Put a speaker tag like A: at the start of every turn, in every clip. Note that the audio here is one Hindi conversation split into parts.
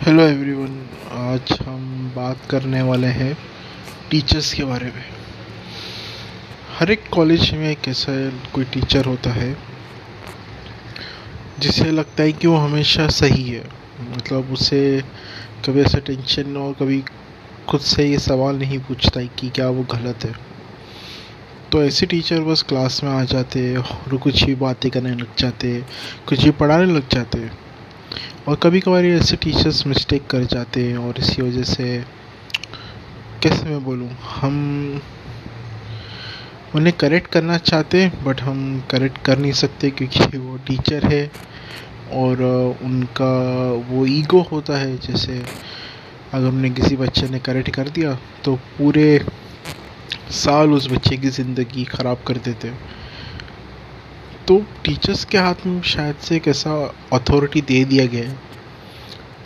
A: हेलो एवरीवन आज हम बात करने वाले हैं टीचर्स के बारे में। हर एक कॉलेज में एक ऐसा कोई टीचर होता है, जिसे लगता है कि वो हमेशा सही है। मतलब उसे कभी ऐसा टेंशन और कभी खुद से ये सवाल नहीं पूछता है कि क्या वो गलत है। तो ऐसे टीचर बस क्लास में आ जाते और कुछ ही बातें करने लग जाते कुछ ही पढ़ाने लग जाते और कभी कभार ऐसे टीचर्स मिस्टेक कर जाते हैं और इसी वजह से, कैसे मैं बोलूँ, हम उन्हें करेक्ट करना चाहते हैं बट हम करेक्ट कर नहीं सकते क्योंकि वो टीचर है और उनका वो ईगो होता है। जैसे अगर उन्हें किसी बच्चे ने करेक्ट कर दिया तो पूरे साल उस बच्चे की ज़िंदगी ख़राब कर देते हैं। तो टीचर्स के हाथ में शायद से एक ऐसा अथॉरिटी दे दिया गया है,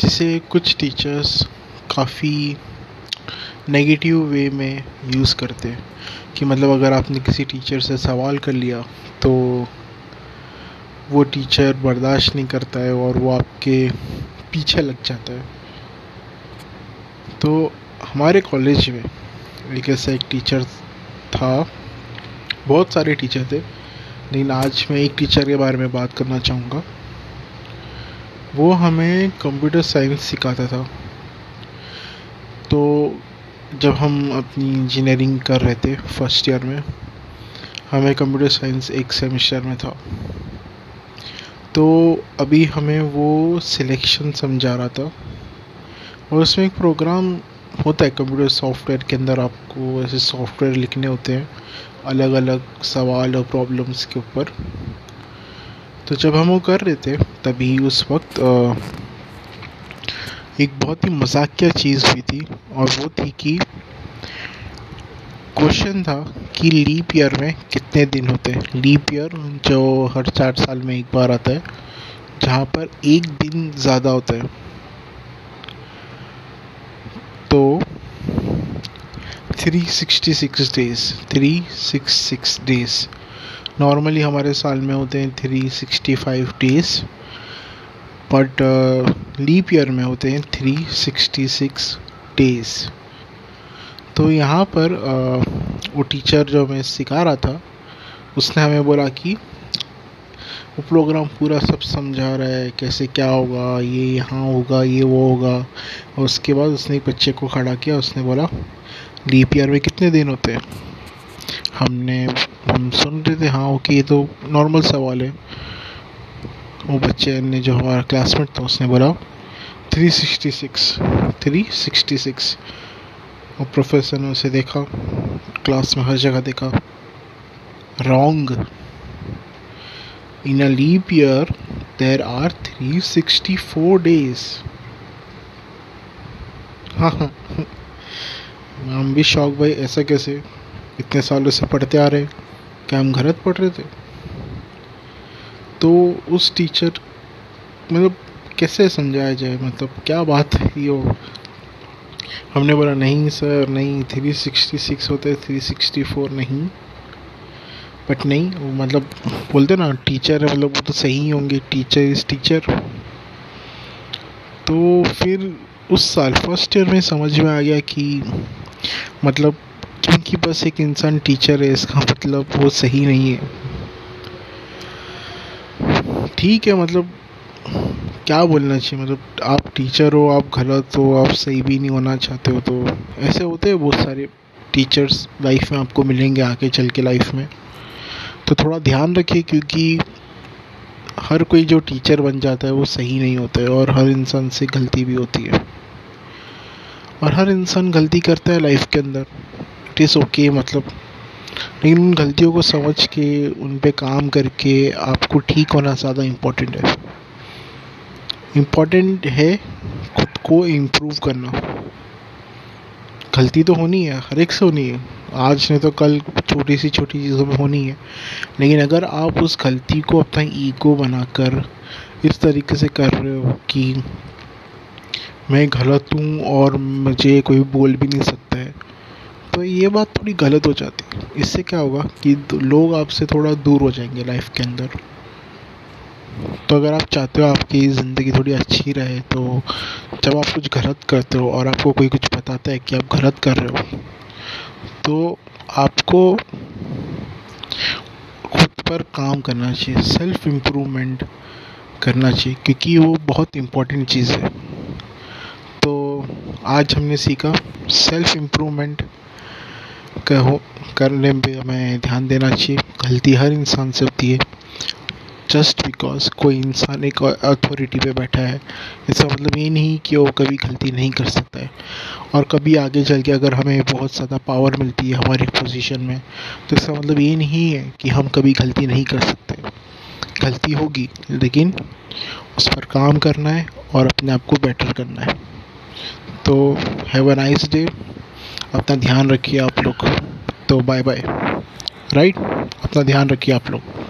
A: जिसे कुछ टीचर्स काफ़ी नेगेटिव वे में यूज़ करते हैं। कि मतलब अगर आपने किसी टीचर से सवाल कर लिया तो वो टीचर बर्दाश्त नहीं करता है और वो आपके पीछे लग जाता है। तो हमारे कॉलेज में एक ऐसा एक टीचर था, बहुत सारे टीचर थे लेकिन आज मैं एक टीचर के बारे में बात करना चाहूँगा। वो हमें कंप्यूटर साइंस सिखाता था। तो जब हम अपनी इंजीनियरिंग कर रहे थे फ़र्स्ट ईयर में, हमें कंप्यूटर साइंस एक सेमेस्टर में था। तो अभी हमें वो सिलेक्शन समझा रहा था। और उसमें एक प्रोग्राम होता है कंप्यूटर सॉफ्टवेयर के अंदर आपको ऐसे सॉफ्टवेयर लिखने होते हैं अलग अलग सवाल और प्रॉब्लम्स के ऊपर। तो जब हम वो कर रहे थे, तभी उस वक्त एक बहुत ही मजाकिया चीज़ हुई थी और वो थी कि क्वेश्चन था कि लीप ईयर में कितने दिन होते हैं। लीप ईयर जो हर चार साल में एक बार आता है, जहाँ पर एक दिन ज़्यादा होता है। 366 डेज़ 366 डेज़ नॉर्मली हमारे साल में होते हैं 365 डेज़ बट लीप ईयर में होते हैं 366 डेज़ तो यहाँ पर uh, वो टीचर जो हमें सिखा रहा था उसने हमें बोला कि वो प्रोग्राम पूरा सब समझा रहा है कैसे क्या होगा ये यहाँ होगा ये वो होगा. और उसके बाद उसने एक बच्चे को खड़ा किया उसने बोला लीप ईयर में कितने दिन होते हैं? हमने, हम सुन रहे थे हाँ ओके, ये तो नॉर्मल सवाल है। वो बच्चे ने जो हमारा क्लासमेट था, उसने बोला three sixty six three sixty six और प्रोफेसर ने उसे देखा क्लास में हर जगह देखा। Wrong in a leap year there are three sixty four days हाँ हाँ हम भी शौक भाई ऐसा कैसे? इतने सालों से पढ़ते आ रहे क्या हम गलत पढ़ रहे थे? तो उस टीचर मतलब कैसे समझाया जाए? मतलब क्या बात है ये हमने बोला, नहीं सर, नहीं थ्री सिक्सटी सिक्स होते थ्री सिक्सटी फोर नहीं। बट नहीं, वो मतलब बोलते ना टीचर है मतलब वो तो सही होंगे। टीचर इज़ टीचर तो फिर उस साल फ़र्स्ट ईयर में समझ में आ गया कि मतलब क्योंकि बस एक इंसान टीचर है, इसका मतलब वो सही नहीं है। ठीक है मतलब क्या बोलना चाहिए? मतलब आप टीचर हो, आप गलत हो, आप सही भी नहीं होना चाहते हो तो ऐसे होते हैं बहुत सारे टीचर्स लाइफ में आपको मिलेंगे आके चल के लाइफ में। तो थोड़ा ध्यान रखिए, क्योंकि हर कोई जो टीचर बन जाता है, वो सही नहीं होता है और हर इंसान से गलती भी होती है। और हर इंसान गलती करता है लाइफ के अंदर। इट इज़ ओके मतलब। लेकिन उन गलतियों को समझ के, उन पे काम करके आपको ठीक होना ज़्यादा इम्पोर्टेंट है। इम्पोर्टेंट है खुद को इम्प्रूव करना। गलती तो होनी है, हर एक से होनी है। आज नहीं तो कल छोटी सी छोटी चीज़ों में होनी है। लेकिन अगर आप उस गलती को अपना ईगो बनाकर इस तरीके से कर रहे हो कि मैं गलत हूँ और मुझे कोई बोल भी नहीं सकता है। तो ये बात थोड़ी गलत हो जाती है। इससे क्या होगा कि लोग आपसे थोड़ा दूर हो जाएँगे लाइफ के अंदर। तो अगर आप चाहते हो आपकी ज़िंदगी थोड़ी अच्छी रहे तो जब आप कुछ गलत करते हो और आपको कोई कुछ बताता है कि आप गलत कर रहे हो तो आपको खुद पर काम करना चाहिए सेल्फ इम्प्रूवमेंट करना चाहिए, क्योंकि वो बहुत इम्पोर्टेंट चीज़ है। आज हमने सीखा सेल्फ इम्प्रूवमेंट कहो करने पे हमें ध्यान देना चाहिए। गलती हर इंसान से होती है। जस्ट बिकॉज़ कोई इंसान एक अथॉरिटी पे बैठा है, इसका मतलब ये नहीं कि वो कभी गलती नहीं कर सकता है। और कभी आगे चल के अगर हमें बहुत ज़्यादा पावर मिलती है हमारी पोजीशन में तो इसका मतलब ये नहीं है कि हम कभी गलती नहीं कर सकते। गलती होगी, लेकिन उस पर काम करना है और अपने आप को बेटर करना है। तो हैव अ नाइस डे अपना ध्यान रखिए आप लोग. तो बाय बाय राइट अपना ध्यान रखिए आप लोग.